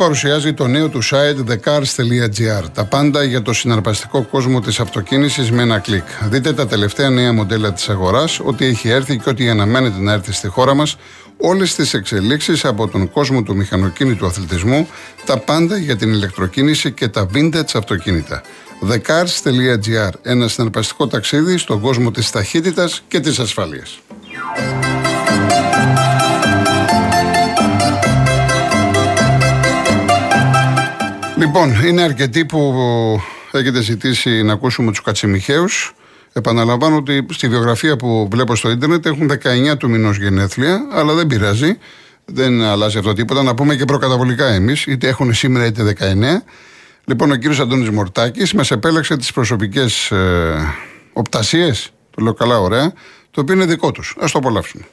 Real Group παρουσιάζει το νέο του site thecars.gr. Τα πάντα για το συναρπαστικό κόσμο της αυτοκίνησης με ένα κλικ. Δείτε τα τελευταία νέα μοντέλα της αγοράς, ό,τι έχει έρθει και ό,τι αναμένεται να έρθει στη χώρα μας, όλες τις εξελίξεις από τον κόσμο του μηχανοκίνητου αθλητισμού, τα πάντα για την ηλεκτροκίνηση και τα vintage αυτοκίνητα. thecars.gr. Ένα συναρπαστικό ταξίδι στον κόσμο της ταχύτητας και της ασφάλειας. Λοιπόν, είναι αρκετοί που έχετε ζητήσει να ακούσουμε τους Κατσιμιχαίους. Επαναλαμβάνω ότι στη βιογραφία που βλέπω στο ίντερνετ έχουν 19 του μηνός γενέθλια, αλλά δεν πειράζει. Δεν αλλάζει αυτό τίποτα. Να πούμε και προκαταβολικά εμείς, είτε έχουν σήμερα είτε 19. Λοιπόν, ο κύριος Αντώνης Μορτάκης μας επέλεξε τις προσωπικές ε, οπτασίες, το λέω καλά, ωραία, το οποίο είναι δικό τους. Α το απολαύσουμε.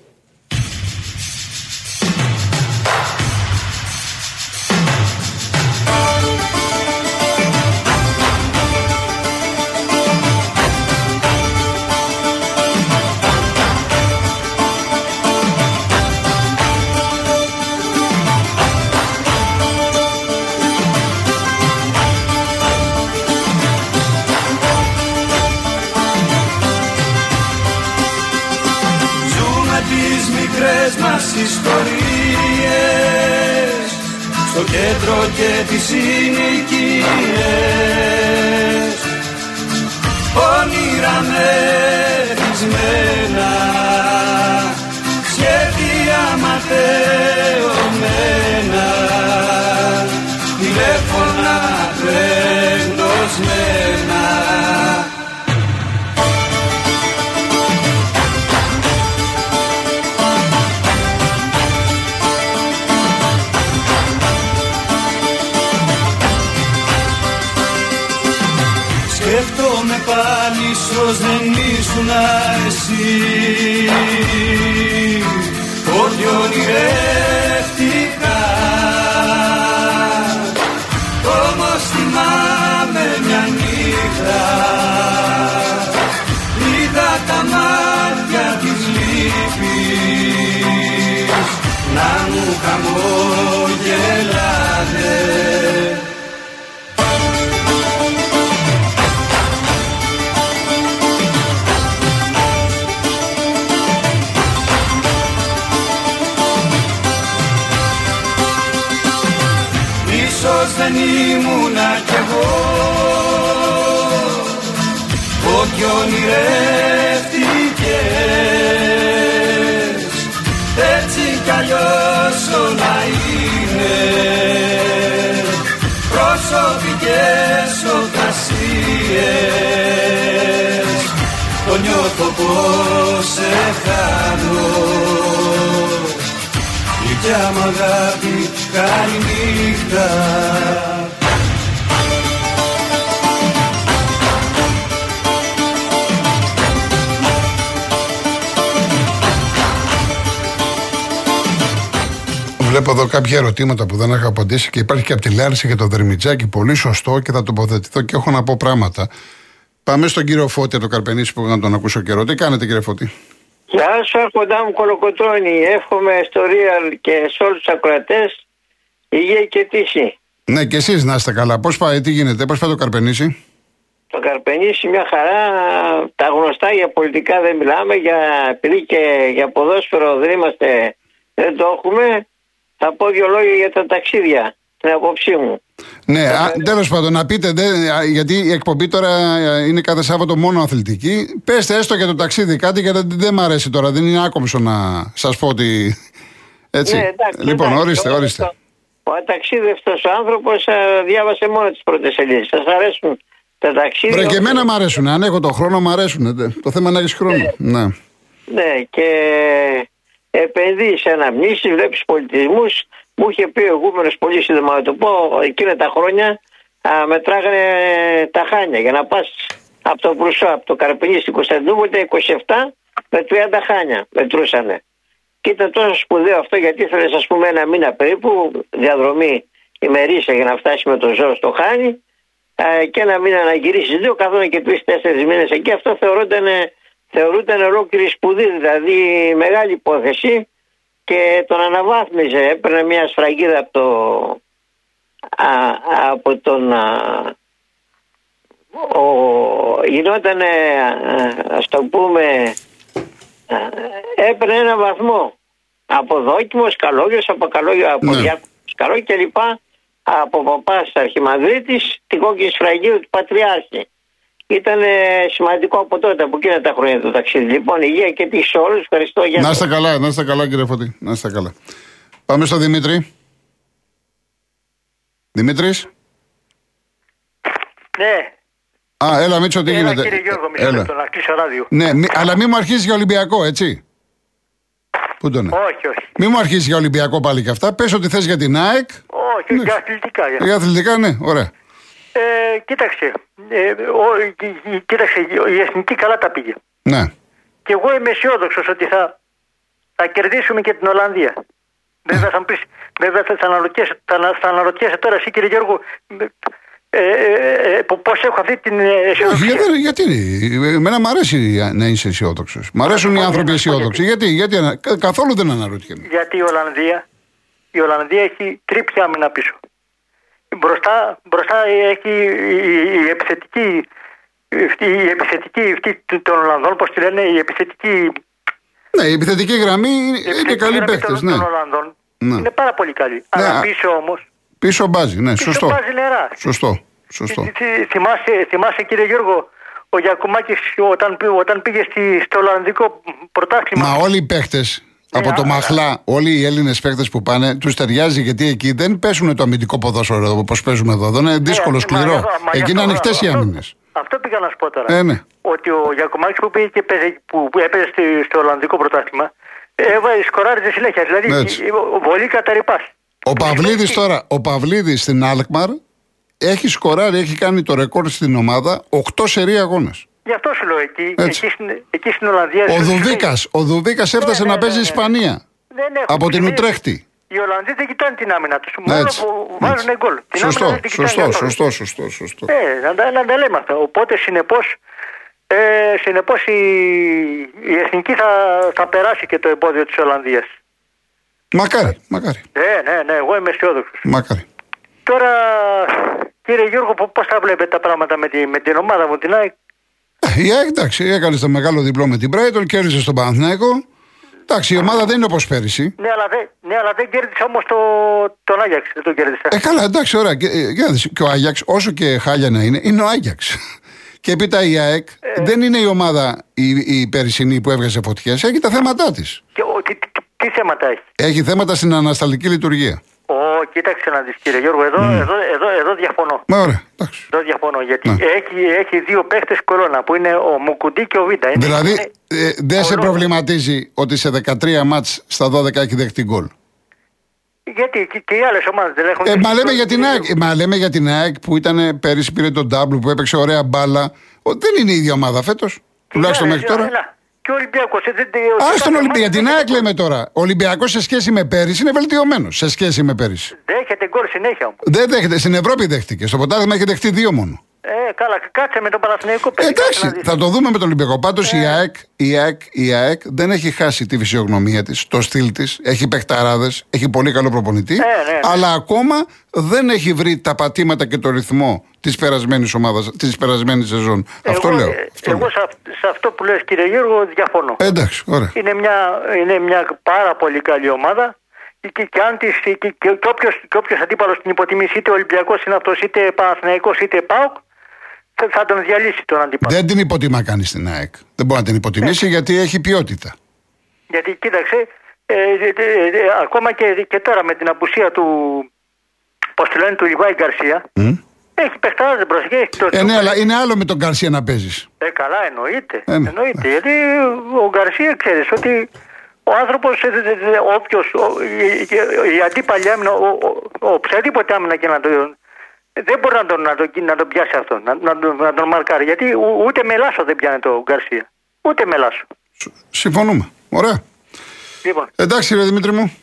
Στο κέντρο και τις συνοικίες. Όνειρα μεθυσμένα σχέδια ματαιωμένα Να μου χαμογελάνε δεν ήμουνα κι εγώ. Ό,τι ονειρεύτηκες κι αλλιώς όλα είναι. Προσωπικές οκασίες το νιώθω πως σε χάνω. Γλυκιά μ' αγάπη καληνύχτα Βλέπω εδώ κάποια ερωτήματα που δεν έχω απαντήσει και υπάρχει και από τη Λάριση για το Δερμιτζάκι. Πολύ σωστό και θα τοποθετηθώ και έχω να πω πράγματα. Πάμε στον κύριο Φώτη από το Καρπενήσι που να τον ακούσω καιρό. Τι κάνετε κύριε Φώτη; Γεια σου, Αρχοντά μου Κολοκοτρώνη. Εύχομαι στο Real και σε όλους τους ακροατές υγεία και τύχη. Ναι, και εσείς να είστε καλά. Πώς πάει, τι γίνεται, πώς πάει το Καρπενήσι; Το Καρπενήσι μια χαρά. Τα γνωστά για πολιτικά δεν μιλάμε. Για, επειδή και για ποδόσφαιρο δεν είμαστε, δεν το έχουμε. Θα πω δύο λόγια για τα ταξίδια. Την απόψη μου. Ναι, τέλος πάντων, να πείτε, δε, γιατί η εκπομπή τώρα είναι κάθε Σάββατο μόνο αθλητική. Πέστε έστω για το ταξίδι κάτι, γιατί δεν μ' αρέσει τώρα. Δεν είναι άκομψο να σας πω ότι. Έτσι. Ναι, εντάξει, λοιπόν, εντάξει, ορίστε, ορίστε. Ο αταξίδευτος άνθρωπος διάβασε μόνο τις πρώτες σελίδες. Σας αρέσουν τα ταξίδια; Βρε, και εμένα μ' αρέσουν. Αν έχω το χρόνο, μ' αρέσουν. Το θέμα είναι να έχεις χρόνο. Ναι. ναι. ναι, και επενδύει σε αναμνήσει, βλέπεις πολιτισμούς, μου είχε πει ο Γούμενο πολύ σύντομα να το πω, εκείνα τα χρόνια α, μετράγανε τα χάνια για να πας από το Βρουσό, από το Καρπινί στην Κωνσταντινούπολη, 27 με 30 χάνια μετρούσανε. Και ήταν τόσο σπουδαίο αυτό γιατί ήθελες, ας πούμε, ένα μήνα περίπου διαδρομή ημερήσια για να φτάσει με το ζώο στο Χάνι και ένα μήνα να γυρίσεις δύο, καθόνα και τρει-τέσσερι μήνες εκεί. Αυτό θεωρούνταν, θεωρούνταν ολόκληρη σπουδή, δηλαδή μεγάλη υπόθεση και τον αναβάθμιζε. Έπαιρνε μια σφραγίδα από το από τον ο, γινόταν ας το πούμε έπαιρνε ένα βαθμό από δόκιμος, καλόγιος, από καλόγιο, από ναι. καλό και λοιπά από παπάς Αρχιμανδρίτης την κόκκινη σφραγίδα του Πατριάρχη. Ήταν σημαντικό από τότε, από εκείνα τα χρόνια του ταξίδι. Λοιπόν, υγεία και τύχη σε όλους. Ευχαριστώ για Να είστε καλά, να είστε καλά, κύριε Φωτή. Να είστε καλά. Πάμε στο Δημήτρη. Δημήτρης; Ναι. Α, έλα, Μίτσο, τι γίνεται; Κύριε Γιώργο, μισό λεπτό, να κλείσω ράδιο. Ναι, μη, αλλά μην μου αρχίσεις για Ολυμπιακό, έτσι. Πού τον Όχι, όχι. Μην μου αρχίσεις για Ολυμπιακό πάλι και αυτά. Πες ότι θες για την ΑΕΚ. Όχι, ναι. για αθλητικά. Για, για αθλητικά, ναι, ωραία. Ε, κοίταξε, ε, ο, κοίταξε, η εθνική καλά τα πήγε. Ναι. Και εγώ είμαι αισιόδοξος ότι θα, θα κερδίσουμε και την Ολλανδία. Βέβαια θα μου πεις, βέβαια θα, αναρωτιέσαι, θα, θα αναρωτιέσαι τώρα εσύ κύριε Γιώργο ε, ε, ε, πώς έχω αυτή την αισιοδοξία. Γιατί, γιατί, εμένα μου αρέσει να είσαι αισιόδοξος. Μ' αρέσουν οι άνθρωποι αισιόδοξοι. Γιατί, γιατί; καθόλου δεν αναρωτιέμαι. Γιατί η Ολλανδία, η Ολλανδία έχει τρίπια άμυνα πίσω. Μπροστά, μπροστά έχει η, επιθετική η επιθετική αυτή των Ολλανδών, πώς τη λένε, η επιθετική. Ναι, η επιθετική γραμμή είναι καλή παίχτε. Ναι. Των Ολλανδών ναι. είναι πάρα πολύ καλή. Ναι. Αλλά πίσω όμω. Πίσω μπάζει, ναι, πίσω σωστό. Μπάζει νερά. Σωστό. σωστό. Θυμάσαι, θυμάσαι κύριε Γιώργο, ο Γιακουμάκης όταν, όταν πήγε στη, στο Ολλανδικό πρωτάθλημα. Μα όλοι οι παίχτε από το Μαχλά, όλοι οι Έλληνες παίκτες που πάνε, τους ταιριάζει γιατί εκεί δεν πέσουν το αμυντικό ποδόσφαιρο όπως παίζουμε εδώ. Δεν είναι ναι, δύσκολο, σκληρό. Εκεί είναι ανοιχτές οι άμυνες. Αυτό πήγα να σου πω τώρα. Ε, ναι. Ότι ο Γιακουμάκη που, πήγε και παίζε, που, που έπαιζε στο Ολλανδικό πρωτάθλημα, έβαλε σκοράριζε συνέχεια. Δηλαδή, πολύ καταρρυπά. Ο Παυλίδης τώρα, ο Παυλίδης στην Αλκμαρ έχει σκοράρει, έχει κάνει το ρεκόρ στην ομάδα 8 σερή αγώνες. Γι' αυτό σου λέω εκεί, εκεί στην, εκεί στην Ολλανδία. Ο Δουβίκας ο Δουβίκας ναι, έφτασε ναι, να ναι, παίζει ναι. Ισπανία. Ναι, ναι, από την Ουτρέχτη. Οι Ολλανδοί δεν κοιτάνε την άμυνα τους. Μόνο που βάζουν γκολ. Σωστό, σωστό, σωστό, σωστό, σωστό. Ε, να, τα, να τα λέμε αυτά. Οπότε συνεπώς ε, συνεπώς η, η εθνική θα, θα περάσει και το εμπόδιο της Ολλανδίας. Μακάρι, μακάρι. Ναι, ναι, ναι, εγώ είμαι αισιόδοξος. Μακάρι. Τώρα, κύριε Γιώργο, πώς θα βλέπετε τα πράγματα με, τη, με την ομάδα μου, την ΑΕΚ; Ε, η ΑΕΚ, εντάξει, έκανες το μεγάλο διπλό με την Brighton, κέρδισε στον Παναθηναϊκό. Εντάξει, η ομάδα δεν είναι όπως πέρυσι. Ναι, αλλά δεν, ναι, αλλά δεν κέρδισε όμως το, τον Άγιαξ. Δεν τον κέρδισε. Ε, καλά, εντάξει, ωραία. Και, ε, και ο Άγιαξ, όσο και χάλια να είναι, είναι ο Άγιαξ. Και έπειτα η ΑΕΚ ε. δεν είναι η ομάδα η, η περσινή που έβγαζε φωτιές, έχει τα θέματα της. Τι, τι, τι, θέματα έχει; Έχει θέματα στην ανασταλτική λειτουργία. Ω, κοίταξε να δεις κύριε Γιώργο, εδώ, mm. εδώ, εδώ, εδώ διαφωνώ. Μα ωραία, εντάξει. Εδώ διαφωνώ γιατί έχει, έχει δύο παίχτες κορώνα που είναι ο Μουκουντή και ο Βίντα. Είναι, δηλαδή είναι... ε, δεν σε προβληματίζει ότι σε 13 μάτς στα 12 έχει δεχτεί γκολ; Γιατί και, και οι άλλες ομάδες δεν έχουν. Ε, μα, λέμε για την ΑΕΚ, μα λέμε για την ΑΕΚ που ήταν πέρυσι πήρε τον Ντάμπλου που έπαιξε ωραία μπάλα. Ο, δεν είναι η ίδια ομάδα φέτος. Τουλάχιστον μέχρι τώρα. Και ο Ολυμπιακός. Α τον Ολυμπιακός. Για την ΑΕΚ λέμε τώρα. Ο Ολυμπιακός σε σχέση με πέρυσι είναι βελτιωμένος. Σε σχέση με πέρυσι. Δέχεται γκολ συνέχεια όμως. Δεν δέχεται. Στην Ευρώπη δέχτηκε. Στο ποτάδι έχει δεχτεί δύο μόνο. Ε, καλά, κάτσε με τον Παναθηναϊκό παιδί. Εντάξει, θα το δούμε με τον Ολυμπιακό. Πάντως ε. η, ΑΕΚ, η, ΑΕΚ, η ΑΕΚ δεν έχει χάσει τη φυσιογνωμία της, το στυλ της. Έχει παιχταράδες, έχει πολύ καλό προπονητή. Ε, ναι, ναι. Αλλά ακόμα δεν έχει βρει τα πατήματα και το ρυθμό της περασμένης ομάδας, της περασμένης σεζόν. Εγώ, αυτό λέω. Αυτό εγώ σε, σε αυτό που λες κύριε Γιώργο διαφωνώ. Ε, εντάξει, ωραία. Είναι μια, είναι μια πάρα πολύ καλή ομάδα και, και, αν της, και, και, και, όποιος, όποιος αντίπαλος την υποτιμήσει είτε Ολυμπιακός είναι αυτός είτε Παναθηναϊκός είτε ΠΑΟΚ θα τον διαλύσει τον αντίπαλο. Δεν την υποτιμά κανείς στην ΑΕΚ. Δεν μπορεί να την υποτιμήσει ναι. γιατί έχει ποιότητα. Γιατί κοίταξε, ε, ε, ε, ακόμα και, και τώρα με την απουσία του, πώς τη λένε, του Λιβάη Γκαρσία, mm. έχει παιχτάρε προσοχή. Ε, ναι, αλλά είναι άλλο με τον Γκαρσία να παίζεις. Ε, καλά, εννοείται. Ε, ναι. εννοείται. Γιατί ο Γκαρσία ξέρεις ότι ο άνθρωπος, όποιος, η αντίπαλη άμυνα, οποιαδήποτε άμυνα και να το δεν μπορεί να τον, να τον, να τον πιάσει αυτό, να, να, να τον μαρκάρει. Γιατί ούτε με λάσο δεν πιάνει το Γκαρσία. Ούτε με λάσο. Συμφωνούμε. Ωραία. Λοιπόν. Εντάξει, ρε Δημήτρη μου.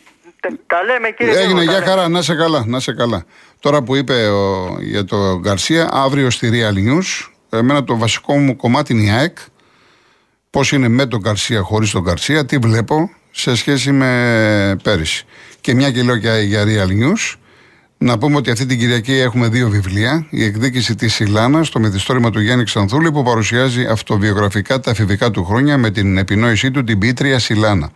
Τα λέμε κύριε Έγινε, για χαρά, να σε καλά, να σε καλά. Τώρα που είπε ο, για το Γκαρσία, αύριο στη Real News, εμένα το βασικό μου κομμάτι είναι η ΑΕΚ. Πώς είναι με τον Γκαρσία, χωρίς τον Γκαρσία, τι βλέπω σε σχέση με πέρυσι. Και μια και λέω για, για Real News, Να πούμε ότι αυτή την Κυριακή έχουμε δύο βιβλία. Η εκδίκηση της Ιλάνας, το μυθιστόρημα του Γιάννη Ξανθούλη, που παρουσιάζει αυτοβιογραφικά τα εφηβικά του χρόνια με την επινόησή του την Πίτρια Σιλάνα.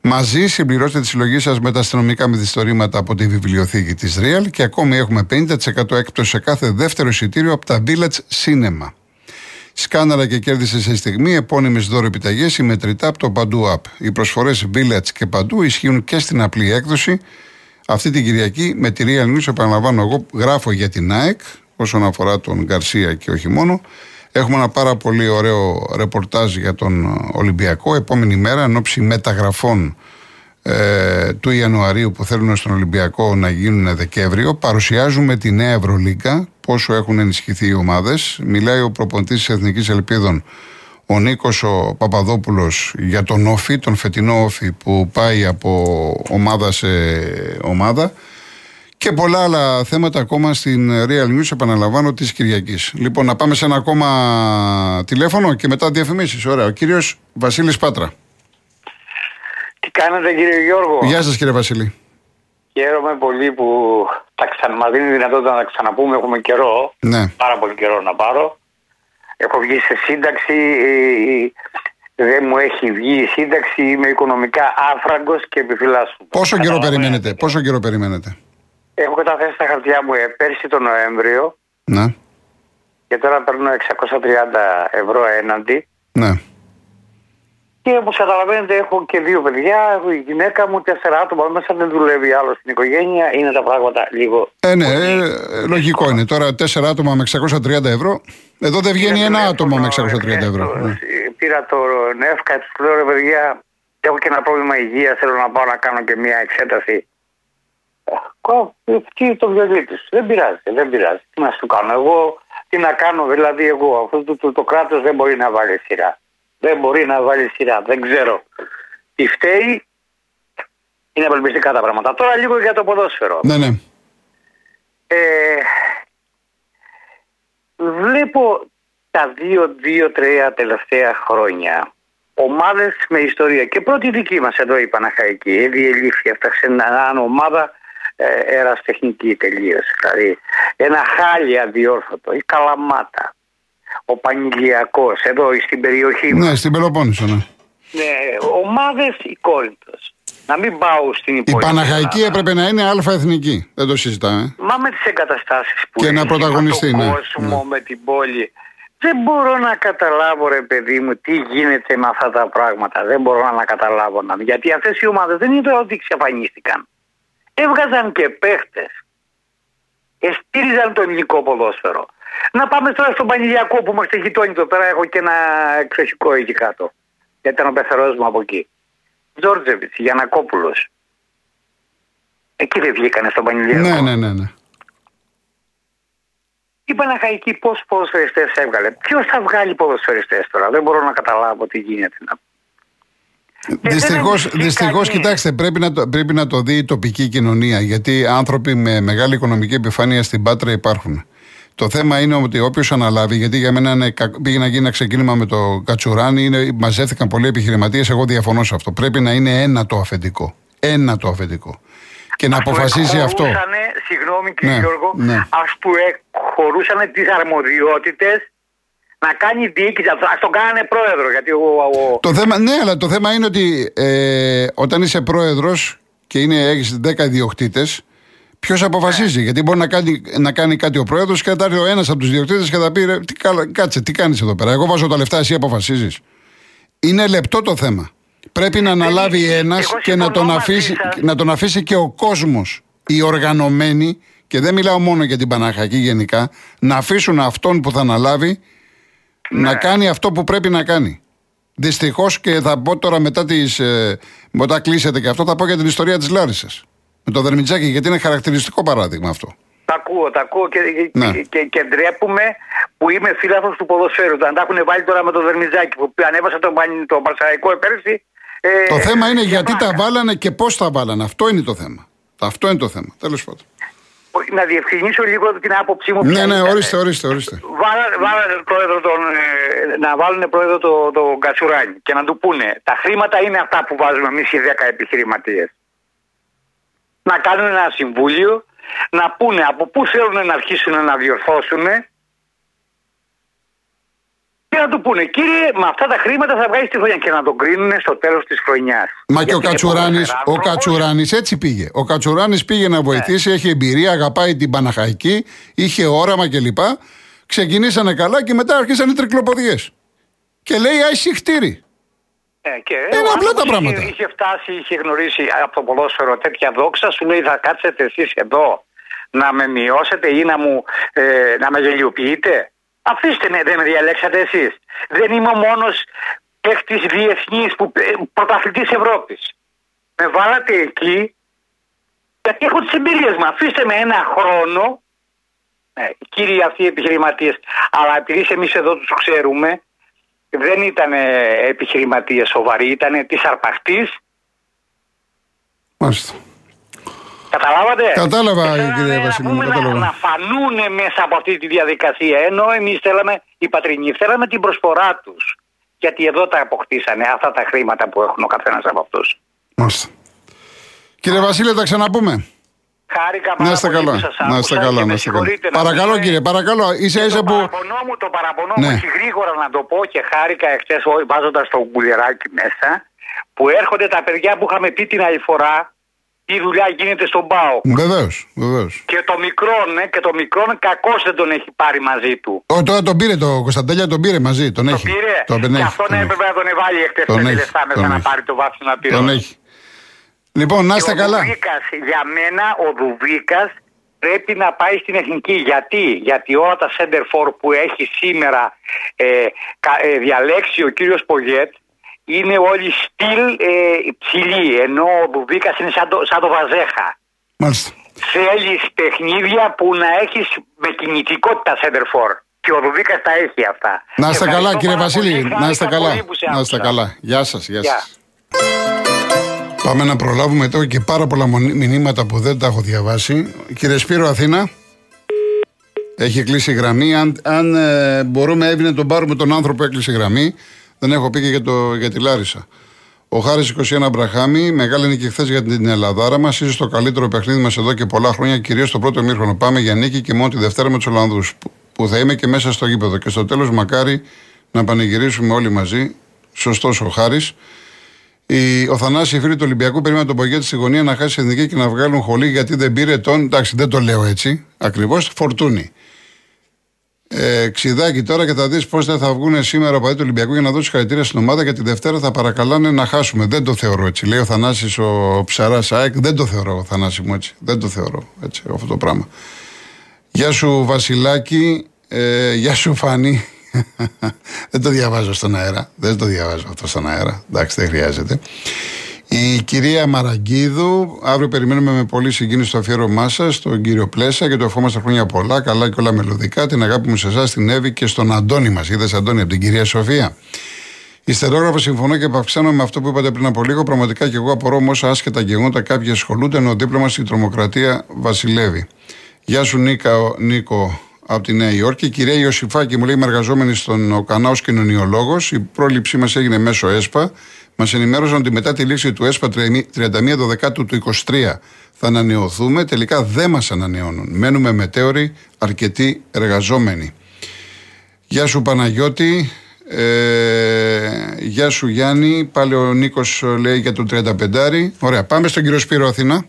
Μαζί συμπληρώστε τη συλλογή σας με τα αστυνομικά μυθιστορήματα από τη βιβλιοθήκη της Real και ακόμη έχουμε 50% έκπτωση σε κάθε δεύτερο εισιτήριο από τα Village Cinema. Σκάναρα και κέρδισε σε στιγμή επώνυμε δώρο επιταγέ ή μετρητά από το Παντού App. Οι προσφορές Village και Παντού ισχύουν και στην απλή έκδοση. Αυτή την Κυριακή με τη Real News, επαναλαμβάνω, εγώ γράφω για την ΑΕΚ όσον αφορά τον Γκαρσία και όχι μόνο. Έχουμε ένα πάρα πολύ ωραίο ρεπορτάζ για τον Ολυμπιακό. Επόμενη μέρα, εν ώψη μεταγραφών ε, του Ιανουαρίου που θέλουν στον Ολυμπιακό να γίνουν Δεκέμβριο, παρουσιάζουμε τη νέα Ευρωλίγκα, πόσο έχουν ενισχυθεί οι ομάδες. Μιλάει ο προπονητής της Εθνικής Ελπίδων, ο Νίκος ο Παπαδόπουλος, για τον Όφη, τον φετινό Όφη που πάει από ομάδα σε ομάδα. Και πολλά άλλα θέματα ακόμα στην Real News, επαναλαμβάνω, της Κυριακής. Λοιπόν, να πάμε σε ένα ακόμα τηλέφωνο και μετά διαφημίσεις. Ωραία. Ο κύριος Βασίλης Πάτρα. Τι κάνετε, κύριε Γιώργο; Γεια σας, κύριε Βασίλη. Χαίρομαι πολύ που τα ξανα... μας δίνει δυνατότητα να τα ξαναπούμε. Έχουμε καιρό. Ναι. Πάρα πολύ καιρό να πάρω. Έχω βγει σε σύνταξη. Δεν μου έχει βγει η σύνταξη. Είμαι οικονομικά άφραγκος και επιφυλάσσομαι. Πόσο καιρό περιμένετε, πόσο καιρό περιμένετε; Έχω καταθέσει τα χαρτιά μου ε, πέρσι τον Νοέμβριο. Ναι. Και τώρα παίρνω 630 ευρώ έναντι. Ναι. Και όπως καταλαβαίνετε, έχω και δύο παιδιά. Έχω η γυναίκα μου, τέσσερα άτομα μέσα. Δεν δουλεύει άλλο στην οικογένεια. Είναι τα πράγματα λίγο. Ε, ναι, ε, λογικό είναι. Τώρα τέσσερα άτομα με 630 ευρώ. Εδώ δεν βγαίνει ένα άτομο με 630 ευρώ. Ναι. Πήρα το Νεύκα, του λέω ρε παιδιά, έχω και ένα πρόβλημα υγείας. Θέλω να πάω να κάνω και μια εξέταση. Τι το βιολί του. Δεν πειράζει, δεν πειράζει. Τι να σου κάνω. Εγώ, τι να κάνω, δηλαδή εγώ. Αυτό το, το, το κράτος δεν μπορεί να βάλει σειρά. Δεν μπορεί να βάλει σειρά. Δεν ξέρω. Τι φταίει. Είναι απελπιστικά τα πράγματα. Τώρα λίγο για το ποδόσφαιρο. Ναι, ναι. Ε, βλέπω τα δύο-δύο-τρία τελευταία χρόνια ομάδες με ιστορία και πρώτη δική μας εδώ η Παναχαϊκή η διελήφθη έφταξε μια ομάδα ε, εραστεχνική τελείως δηλαδή ένα χάλι αδιόρθωτο η Καλαμάτα ο Πανηλιακός εδώ στην περιοχή Ναι, στην Πελοπόννησο, ναι. Ναι, ομάδες η Κόρινθος. Να μην πάω στην υπόλοιπη. Η Παναχαϊκή έπρεπε να είναι αλφα εθνική. Δεν το συζητάμε. Μα με τις εγκαταστάσεις που Και να έχει, πρωταγωνιστεί, με τον ναι, κόσμο, ναι. με την πόλη. Δεν μπορώ να καταλάβω ρε παιδί μου τι γίνεται με αυτά τα πράγματα. Δεν μπορώ να καταλάβω. να- Γιατί αυτές οι ομάδες δεν είναι ότι εξαφανίστηκαν. Έβγαζαν και παίχτες. Εστήριζαν το ελληνικό ποδόσφαιρο. Να πάμε τώρα στον Πανηλιακό που είμαστε γειτόνι εδώ πέρα. Έχω και ένα εξοχικό εκεί κάτω. Γιατί ήταν ο πεθερός μου από εκεί. Τζόρτζεβιτς, Γιανακόπουλος. Εκεί δεν βγήκανε στον Πανηλιακό. Ναι, ναι, ναι. ναι. Η Παναχαϊκή πώς ποδοσφαιριστές έβγαλε. Ποιος θα βγάλει ποδοσφαιριστές τώρα. Δεν μπορώ να καταλάβω τι γίνεται. Δυστυχώ, δεν έχει δυστυχώς, κανείς. κοιτάξτε, πρέπει να, το, πρέπει να το δει η τοπική κοινωνία. Γιατί άνθρωποι με μεγάλη οικονομική επιφάνεια στην Πάτρα υπάρχουν. Το θέμα είναι ότι όποιος αναλάβει, γιατί για μένα είναι, κα- πήγε να γίνει ένα ξεκίνημα με το Κατσουράνι, είναι, μαζεύτηκαν πολλοί επιχειρηματίες. Εγώ διαφωνώ σε αυτό. Πρέπει να είναι ένα το αφεντικό. Ένα το αφεντικό. Και να αποφασίσει αυτό. Χωρούσανε, συγγνώμη κύριε Ναι, Γιώργο, ναι. ας που χωρούσαν τις αρμοδιότητες να κάνει διοίκηση. Α τον κάνανε πρόεδρο. Γιατί ο, ο, Το θέμα, ναι, αλλά το θέμα είναι ότι ε, όταν είσαι πρόεδρος και έχεις 10 ιδιοκτήτες, ποιος αποφασίζει; Ναι. Γιατί μπορεί να κάνει, να κάνει κάτι ο πρόεδρος και θα έρθει ο ένας από τους ιδιοκτήτες και θα πει: ρε, τι, καλά- Κάτσε, τι κάνεις εδώ πέρα; Εγώ βάζω τα λεφτά, εσύ αποφασίζεις. Είναι λεπτό το θέμα. Πρέπει να αναλάβει ένας εγώ και να τον, συμφωνώ μαζί αφήσει, σας. να τον αφήσει και ο κόσμος, οι οργανωμένοι, και δεν μιλάω μόνο για την Παναχακή γενικά, να αφήσουν αυτόν που θα αναλάβει Ναι. να κάνει αυτό που πρέπει να κάνει. Δυστυχώς και θα πω τώρα μετά τις, ε, μετά κλείσετε και αυτό, θα πω για την ιστορία της Λάρισας. Με το Δερμιτζάκι, γιατί είναι χαρακτηριστικό παράδειγμα αυτό. Τα ακούω, τα ακούω και, Ναι. και, και, και ντρέπουμε που είμαι φίλαθος του ποδοσφαίρου. Αν τα έχουν βάλει τώρα με το Δερμιζάκι που ανέβασε τον, Παν- τον Παρσαϊκό πέρσι. Ε, το θέμα είναι για γιατί τα πλάκα. βάλανε και πώς τα βάλανε. Αυτό είναι το θέμα. Αυτό είναι το θέμα. Τέλος πάντων. Να διευκρινίσω λίγο την άποψή μου. Ναι, ποια ναι, ήταν. ορίστε, ορίστε, ορίστε. Βάλανε, βάλανε πρόεδρο τον, ε, να βάλουν πρόεδρο τον το Κατσουράνη και να του πούνε τα χρήματα είναι αυτά που βάζουμε εμείς οι 10 επιχειρηματίες. Να κάνουν ένα συμβούλιο, να πούνε από πού θέλουν να αρχίσουν να διορθώσουν και να του πούνε, κύριε, με αυτά τα χρήματα θα βγάλεις τη χρονιά και να τον κρίνουν στο τέλος της χρονιάς. Μα και ο Κατσουράνη ο Κατσουράνης έτσι πήγε. Ο Κατσουράνης πήγε να βοηθήσει, ναι. έχει εμπειρία, αγαπάει την Παναχαϊκή, είχε όραμα κλπ. Ξεκινήσανε καλά και μετά άρχισαν οι τρικλοποδιέ. Και λέει, Άισι χτύρι. Ε, και Είναι απλά τα πράγματα. Είχε, είχε φτάσει, είχε γνωρίσει από το ποδόσφαιρο τέτοια δόξα, σου λέει θα κάτσετε εσείς εδώ να με μειώσετε ή να, μου, ε, να με γελιοποιείτε. Αφήστε με, δεν με διαλέξατε εσείς. Δεν είμαι ο μόνος παίχτη διεθνής που ε, πρωταθλητής Ευρώπης. Με βάλατε εκεί γιατί έχω τις εμπειρίες μου. Αφήστε με ένα χρόνο, ε, κύριοι αυτοί οι επιχειρηματίες, αλλά επειδή εμείς εδώ τους ξέρουμε, δεν ήταν επιχειρηματίες σοβαροί, ήταν της αρπαχτής. Μάλιστα. Καταλάβατε; Κατάλαβα, κύριε Βασίλη. Να, να, να φανούν μέσα από αυτή τη διαδικασία. Ενώ εμείς θέλαμε, οι πατρινοί, θέλαμε την προσφορά τους. Γιατί εδώ τα αποκτήσανε αυτά τα χρήματα που έχουν ο καθένας από αυτούς. Μάλιστα. Κύριε Βασίλη, τα ξαναπούμε. Χάρηκα πάρα να είστε πολύ καλά. που σας να είστε άκουσα καλά, και να με είστε καλά. συγχωρείτε να Παρακαλώ, πούμε- κύριε, παρακαλώ. Ίσα Και ίσα το που. παραπονό μου, το παραπονό Ναι. μου, όχι γρήγορα να το πω και χάρηκα εχθές βάζοντας το κουλεράκι μέσα, που έρχονται τα παιδιά που είχαμε πει την άλλη φορά τι δουλειά γίνεται στον ΠΑΟ. Βεβαίως, βεβαίως. Και το μικρό, ναι, και το μικρό κακώς δεν τον έχει πάρει μαζί του. Τώρα τον πήρε το Κωνσταντέλια, τον πήρε μαζί. Τον Το έχει. πήρε. Τον και έχει, αυτόν τον έχει. έπρεπε να τον βάλει εχθέ Τον πέντε έχει, λεφτά μέσα τον να έχει. πάρει το βάφτισμα πυρό. Τον έχει. Λοιπόν, να είστε Και ο καλά. Δουβίκας, για μένα ο Δουβίκα πρέπει να πάει στην εθνική. Γιατί, Γιατί όλα τα center for που έχει σήμερα ε, κα- ε, διαλέξει ο κύριος Πογέτ είναι όλοι στυλ ε, ψηλοί. Ενώ ο Δουβίκα είναι σαν το, σαν το βαζέχα. Μάλιστα. Θέλεις παιχνίδια που να έχεις με κινητικότητα center for. Και ο Δουβίκας τα έχει αυτά. Να είστε Ευχαριστώ καλά, κύριε πάρα Βασίλη. πολύ. Να είστε Χάρηκα καλά. πολύ που σε Να είστε άκουσα. καλά. Γεια σας, γεια Γεια. σας. Πάμε να προλάβουμε τώρα και πάρα πολλά μονι- μηνύματα που δεν τα έχω διαβάσει. Κύριε Σπύρο Αθήνα. Έχει κλείσει η γραμμή. Αν, αν ε, μπορούμε, έβγαινε να τον πάρουμε τον άνθρωπο που έκλεισε η γραμμή. Δεν έχω πει και για, το, για τη Λάρισα. Ο Χάρης 21 Μπραχάμι, μεγάλη νίκη χθες για την Ελλαδάρα μας. Είσαι στο καλύτερο παιχνίδι μας εδώ και πολλά χρόνια, κυρίως στο πρώτο μήχρονο. Πάμε για νίκη και μόνο τη Δευτέρα με τους Ολλανδούς. Που, που θα είμαι και μέσα στο γήπεδο. Και στο τέλος, μακάρι να πανηγυρίσουμε όλοι μαζί. Σωστός ο Χάρης. Η, ο Θανάσης, οι φίλοι του Ολυμπιακού, περίμεναν τον Πογέτη στη γωνία να χάσει εθνική και να βγάλουν χολή γιατί δεν πήρε τον. Εντάξει, δεν το λέω έτσι. Ακριβώς. Φορτούνη. Ε, ξιδάκι τώρα και θα δεις πώς δεν θα βγουν σήμερα από του Ολυμπιακού για να δώσει χαρακτήρια στην ομάδα και τη Δευτέρα θα παρακαλάνε να χάσουμε. Δεν το θεωρώ έτσι. Λέει ο Θανάσης ο Ψαράς ΑΕΚ. Δεν το θεωρώ, ο Θανάση μου έτσι. Δεν το θεωρώ έτσι αυτό το πράγμα. Γεια σου Βασιλάκη. Ε, γεια σου Φάνη. δεν το διαβάζω στον αέρα. Δεν το διαβάζω αυτό στον αέρα. Εντάξει, δεν χρειάζεται. Η κυρία Μαραγκίδου, αύριο περιμένουμε με πολύ συγκίνηση το αφιέρωμά σας, τον κύριο Πλέσα και το ευχόμαστε χρόνια πολλά, καλά και όλα μελλοντικά. Την αγάπη μου σε εσάς, την Εύη και στον Αντώνη μας. Είδες Αντώνη από την κυρία Σοφία. Ιστερόγραφο συμφωνώ και επαυξάνω με αυτό που είπατε πριν από λίγο. Πραγματικά και εγώ απορώ με όσα άσχετα γεγονότα κάποιοι ασχολούνται ενώ δίπλα μα η τρομοκρατία βασιλεύει. Γεια σου Νίκα, Νίκο από τη Νέα Υόρκη. Η κυρία Ιωσήφάκη μου λέει: Είμαι εργαζόμενη στον ΟΚΑΝΑ ω κοινωνιολόγος. Η πρόληψή μας έγινε μέσω ΕΣΠΑ. Μας ενημέρωσαν ότι μετά τη λήξη του ΕΣΠΑ 31 Δεκάτου του 23 θα ανανεωθούμε. Τελικά δεν μας ανανεώνουν. Μένουμε μετέωροι, αρκετοί εργαζόμενοι. Γεια σου Παναγιώτη. Ε, γεια σου Γιάννη. Πάλι ο Νίκος λέει για τον 35. Ωραία. Πάμε στον κύριο Σπύρο Αθήνα.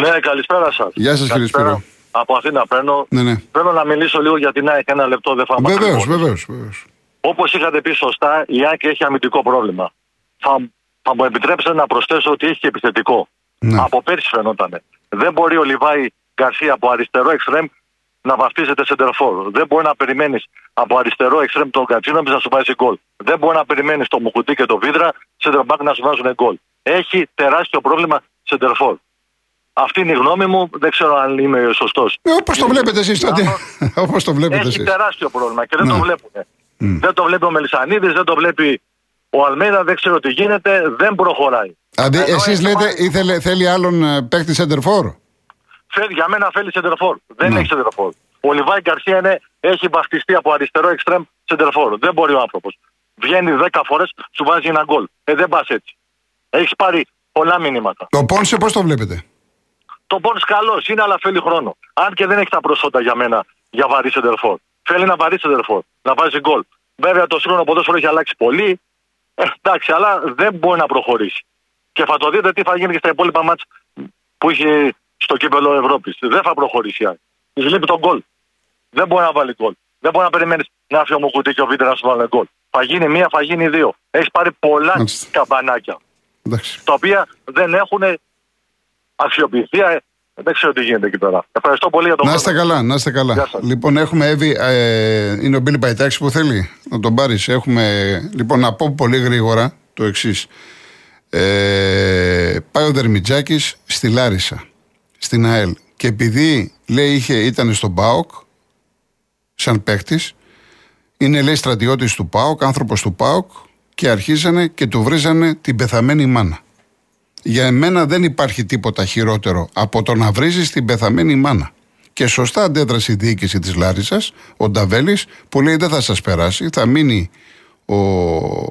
Ναι, καλησπέρα σας. Γεια σας, κύριε Σπύρο. Από Αθήνα παίρνω. Ναι, ναι. Θέλω να μιλήσω λίγο για την ΑΕΚ ένα λεπτό, δεν θα είμαι Βεβαίως, ακριβώς. βεβαίως. βεβαίως. Όπως είχατε πει σωστά, η ΑΕΚ έχει αμυντικό πρόβλημα. Θα, θα μου επιτρέψετε να προσθέσω ότι έχει και επιθετικό. Ναι. Από πέρσι φαινόταν. Δεν μπορεί ο Λιβάη Γκαρσία από αριστερό εξτρέμ να βαφτίζεται σε τερφόρ. Δεν μπορεί να περιμένεις από αριστερό εξτρέμ τον Κατσίνοβιτς να σου βάζει γκολ. Δεν μπορεί να περιμένεις τον Μουκουτί και τον Βίδρα σε τερμπάκ να σου βάζουν γκολ. Έχει τεράστιο πρόβλημα σε τερφόρ. Αυτή είναι η γνώμη μου. Δεν ξέρω αν είμαι σωστός. Ε, Όπως το βλέπετε εσείς τότε. Όπως το βλέπετε Έχει εσείς. τεράστιο πρόβλημα και δεν Ναι. το βλέπουν. Δεν το βλέπει ο Μελισανίδης, δεν το βλέπει ο Αλμέιδα, δεν ξέρω τι γίνεται, δεν προχωράει. Αντί, Ενώ εσείς έχει λέτε, βάλει- ήθελε, θέλει άλλον ε, παίκτη σεντερφόρ. Θέλει- για μένα θέλει σεντερφόρ. Δεν Ναι. έχει σεντερφόρ. Ο Λιβάη Γκαρσία είναι, έχει βαφτιστεί από αριστερό εξτρέμ σεντερφόρ. Δεν μπορεί ο άνθρωπος. Βγαίνει 10 φορές, σου βάζει ένα γκολ. Ε, δεν πας έτσι. Έχεις πάρει πολλά μηνύματα. Το Πόνσε πώς το βλέπετε; Το Πόν καλός είναι, αλλά θέλει χρόνο. Αν και δεν έχει τα προσόντα για μένα για βαρύ σεντερφόρ. Θέλει ένα βαρύ σεντερφόρ, να βάζει γκολ. Βέβαια το σύγχρονο ποδόσφαιρο έχει αλλάξει πολύ. Ε, εντάξει, αλλά δεν μπορεί να προχωρήσει. Και θα το δείτε τι θα γίνει και στα υπόλοιπα μάτς που είχε στο κύπελο Ευρώπης. Δεν θα προχωρήσει. Της λείπει τον γκολ. Δεν μπορεί να βάλει γκολ. Δεν μπορεί να περιμένεις να έρθει ο Μουκουτή και ο Βίτερ να σου βάλει γκολ. Θα γίνει μία, θα γίνει δύο. Έχεις πάρει πολλά Μάλιστα. καμπανάκια. Εντάξει. Τα οποία δεν έχουν αξιοποιηθεί. Ε, Δεν ξέρω τι γίνεται εκεί πέρα. Ευχαριστώ πολύ για το Να είστε χρόνο. καλά, να είστε καλά. Γεια σας. Λοιπόν, έχουμε Εύη, ε, είναι ο Μπίλι Παϊτάκης που θέλει να τον πάρεις. Έχουμε, λοιπόν, να πω πολύ γρήγορα το εξής. Ε, πάει ο Δερμιτζάκης στη Λάρισα, στην ΑΕΛ. Και επειδή λέει είχε, ήταν στον ΠΑΟΚ, σαν παίχτη, είναι λέει στρατιώτης του ΠΑΟΚ, άνθρωπος του ΠΑΟΚ και αρχίζανε και του βρίζανε την πεθαμένη μάνα. Για εμένα δεν υπάρχει τίποτα χειρότερο από το να βρίζεις την πεθαμένη μάνα. Και σωστά αντέδρασε η διοίκηση της Λάρισας, ο Νταβέλης, που λέει δεν θα σας περάσει, θα μείνει ο,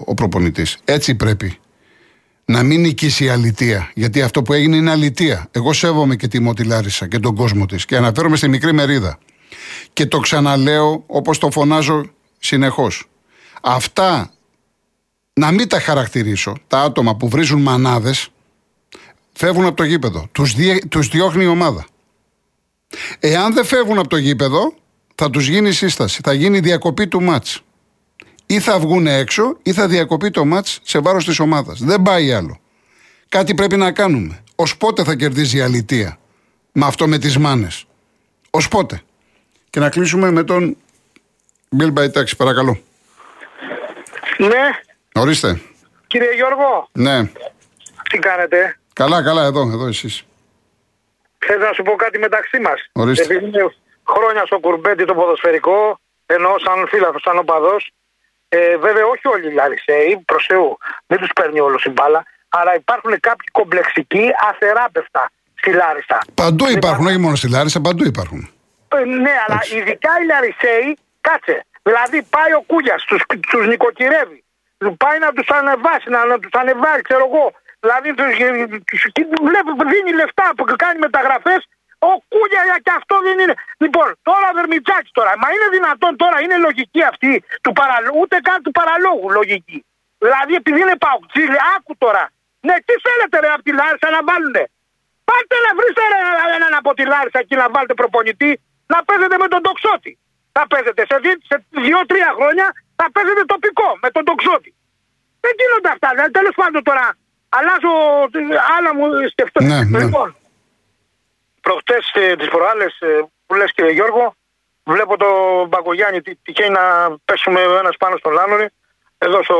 ο προπονητής. Έτσι πρέπει. Να μην νικήσει η αλητεία. Γιατί αυτό που έγινε είναι αλητεία. Εγώ σέβομαι και τη Μότι Λάρισα και τον κόσμο της. Και αναφέρομαι στη μικρή μερίδα. Και το ξαναλέω όπως το φωνάζω συνεχώς. Αυτά να μην τα χαρακτηρίσω, τα άτομα που βρίζουν μανάδες, φεύγουν από το γήπεδο. Τους, διέ, τους διώχνει η ομάδα. Εάν δεν φεύγουν από το γήπεδο, θα τους γίνει σύσταση. Θα γίνει διακοπή του μάτς. Ή θα βγουν έξω ή θα διακοπεί το μάτς σε βάρος της ομάδας. Δεν πάει άλλο. Κάτι πρέπει να κάνουμε. Ως πότε θα κερδίζει η αλητεία με αυτό με τις μάνες; Ως πότε; Και να κλείσουμε με τον Μπιλ Μπαϊτάξη, παρακαλώ. Ναι, Ορίστε. κύριε Γιώργο, Ναι. τι κάνετε; Καλά, καλά, εδώ, εδώ εσείς. Θες να σου πω κάτι μεταξύ μας; Ορίστε. Επειδή είναι χρόνια στο κουρμπέτι το ποδοσφαιρικό, ενώ σαν φίλαθος, σαν οπαδός, ε, βέβαια όχι όλοι οι Λαρισαίοι, προς Θεού, δεν τους παίρνει όλος η μπάλα, αλλά υπάρχουν κάποιοι κομπλεξικοί αθεράπευτα στη Λάρισα. Παντού υπάρχουν, όχι μόνο στη Λάρισα, παντού υπάρχουν. Ε, ναι, αλλά ειδικά οι Λαρισαίοι, κάτσε. Δηλαδή πάει ο Κούγιας, τους τους νοικοκυρεύει. Πάει να τους ανεβάσει, να, να τους ανεβάρει, ξέρω εγώ. Δηλαδή τους, τους, και βλέπει, δίνει λεφτά που κάνει μεταγραφές. Ο Κούγια για και αυτό δεν είναι. Λοιπόν, τώρα Βερμιτζάκη τώρα. Μα είναι δυνατόν τώρα, είναι λογική αυτή του παραλόγου, ούτε καν του παραλόγου λογική. Δηλαδή επειδή είναι παουξίλη, άκου τώρα. Ναι, τι θέλετε ρε από τη Λάρισα να βάλουνε; Πάτε να βρείτε ρε, έναν από τη Λάρισα εκεί να βάλετε προπονητή να παίζετε με τον τοξότη. Θα παίζετε σε, δι- σε δύο-τρία χρόνια θα παίζετε τοπικό με τον τοξότη. Δεν γίνονται αυτά. Δηλαδή, Τέλος πάντων τώρα αλλάζω ε, άλλα μου σκεφτώ. Ναι, ναι. Λοιπόν, προχτές ε, τις προάλλες που λες κύριε Γιώργο, βλέπω τον Μπακογιάννη τι- τυχαίνει να πέσουμε ο ένας πάνω στον Λάνορη, εδώ στο.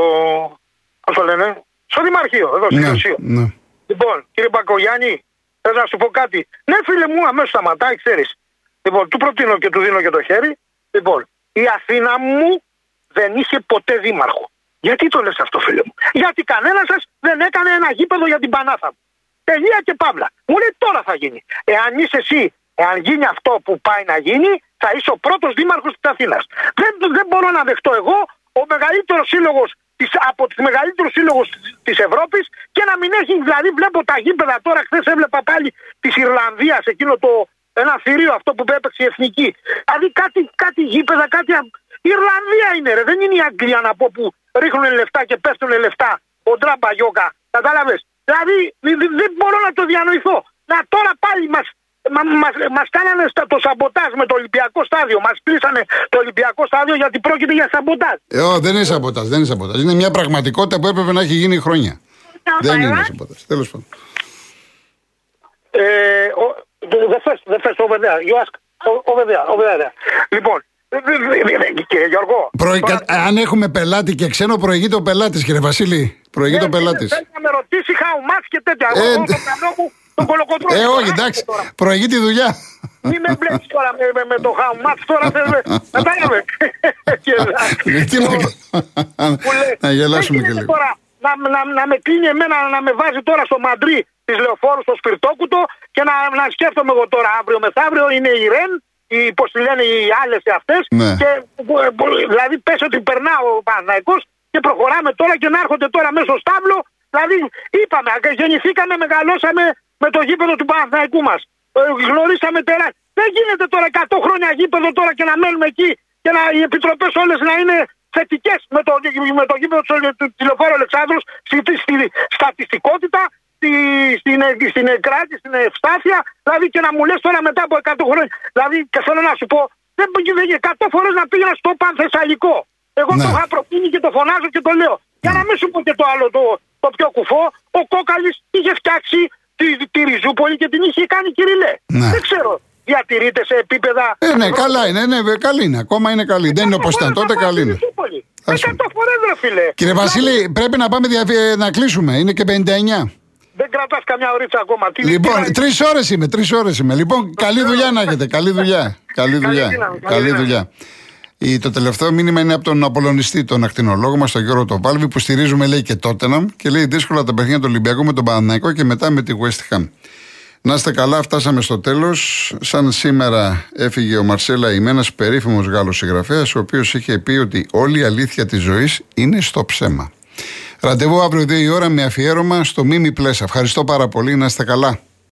Πώς το λένε, στο Δημαρχείο, εδώ στο Ναι, Δημαρχείο. ναι. Λοιπόν, κύριε Μπακογιάννη, θέλω να σου πω κάτι. Ναι, φίλε μου, αμέσως σταματάει, ξέρεις. Λοιπόν, του προτείνω και του δίνω και το χέρι. Λοιπόν, η Αθήνα μου δεν είχε ποτέ δήμαρχο. Γιατί το λες αυτό, φίλε μου; Γιατί κανένας σας δεν έκανε ένα γήπεδο για την Πανάθα μου. Τελεία και παύλα. Μου λέει τώρα θα γίνει. Εάν είσαι εσύ, εάν γίνει αυτό που πάει να γίνει, θα είσαι ο πρώτος δήμαρχος της Αθήνας. Δεν, δεν μπορώ να δεχτώ εγώ ο μεγαλύτερος σύλλογος από τους μεγαλύτερους σύλλογους της Ευρώπης και να μην έχει, δηλαδή, βλέπω τα γήπεδα τώρα. Χθες έβλεπα πάλι της Ιρλανδίας, εκείνο το ένα θηρίο αυτό που έπαιξε η εθνική. Δηλαδή κάτι, κάτι γήπεδα, κάτι. Α- Η Ιρλανδία είναι, ρε. Δεν είναι η Αγγλία να πω που ρίχνουν λεφτά και πέφτουν λεφτά. Ο Ντράμπα Γιώκα. Κατάλαβες; Δηλαδή δεν δεν- δεν μπορώ να το διανοηθώ. Να τώρα πάλι μα Μα, μας, μας κάνανε στα, το σαμποτάζ με το Ολυμπιακό στάδιο. Μας κλείσανε το Ολυμπιακό στάδιο γιατί πρόκειται για σαμποτάζ. Ε, ω, δεν είναι σαμποτάζ, δεν είναι σαμποτάζ. Είναι μια πραγματικότητα που έπρεπε να έχει γίνει χρόνια. δεν είναι σαμποτάζ. Τέλος πάντων. Ε, ο- δε- Δεν θες, δεν θες, over there. You ask. O- Over there, over there. Λοιπόν, ε, δε- δε- δε- δε- κύριε Γιώργο. Προε- τώρα- κα- Αν έχουμε πελάτη και ξένο, προηγείται ο πελάτης, κύριε Βασίλη. Προηγείται ο Ναι, πελάτης. Θέλει να με ρωτήσει how much και τέτοια. Εγώ Ε, έχω ντε- το μυαλό μου τον κολοκοτρό. Ε, όχι, εντάξει. Προηγείται η δουλειά. Μην με μπλέξεις τώρα με, με, με το how much τώρα. θέλουμε- Κατάλαβε. Και- Τι να που λέει, να γελάσουμε δεν και γίνεται λίγο. Τώρα, να, να, να με κλείνει εμένα να με βάζει τώρα στο μαντρί της λεωφόρου στο σπιρτόκουτο και να, να σκέφτομαι εγώ τώρα αύριο μεθαύριο είναι η Ρεν, οι, πώς τη λένε οι άλλες αυτέ. Ναι. Και, ε, που- δηλαδή πες ότι περνάω ο Παναθηναϊκός και προχωράμε τώρα και να έρχονται τώρα μέσα στο στάβλο. Δηλαδή είπαμε, γεννηθήκαμε, μεγαλώσαμε με το γήπεδο του Παναθηναϊκού μας. ε, γνωρίσαμε τεράστια. Δεν γίνεται τώρα 100 χρόνια γήπεδο τώρα και να μένουμε εκεί και να, οι επιτροπές όλες να είναι θετικές με το, με το γήπεδο του τηλεφόρου Αλεξάνδρου στη, στη, στατιστικότητα, στη, στην, στην εκράτη, στην ευστάθεια. Δηλαδή και να μου λες τώρα μετά από 100 χρόνια. Δηλαδή και θέλω να σου πω, δεν πήγε 100 φορές να πήγαινα στο Πανθεσσαλικό. Εγώ ναι. το είχα προτείνει και το φωνάζω και το λέω. Για να μην σου πω και το άλλο το, το πιο κουφό, ο Κόκαλης είχε φτιάξει τη, τη Ριζούπολη και την είχε κάνει κυριλέ. Ναι. Δεν ξέρω διατηρείται σε επίπεδα. Ε, ναι, καλά είναι, ναι, ναι, καλή είναι. Ακόμα είναι καλή. Δεν είναι όπως ήταν τότε, καλή είναι. Εκατό φορές, ρε φίλε. Κύριε Βασίλη, πρέπει να πάμε να κλείσουμε. Είναι και 59. Δεν κρατάς καμιά ωρίτσα ακόμα. Τι λοιπόν, τρεις ώρες είμαι, τρεις ώρες είμαι. Λοιπόν, καλή δουλειά να έχετε. Καλή δουλειά. Καλή δουλειά. Καλή δουλειά. Το τελευταίο μήνυμα είναι από τον Απολωνιστή, τον ακτινολόγο μας, τον Γιώργο Τοβάλβη, που στηρίζουμε, λέει, και τότε και λέει δύσκολα τα παιχνίδια του Ολυμπιακού με τον Παναναϊκό και μετά με τη West Ham. Να είστε καλά, φτάσαμε στο τέλος. Σαν σήμερα έφυγε ο Μαρσέλα Ιμένα, ένα περίφημος Γάλλος συγγραφέας, ο οποίος είχε πει ότι όλη η αλήθεια της ζωής είναι στο ψέμα. Ραντεβού αύριο 2 η ώρα με αφιέρωμα στο Μίμη Πλέσα. Ευχαριστώ πάρα πολύ, να είστε καλά.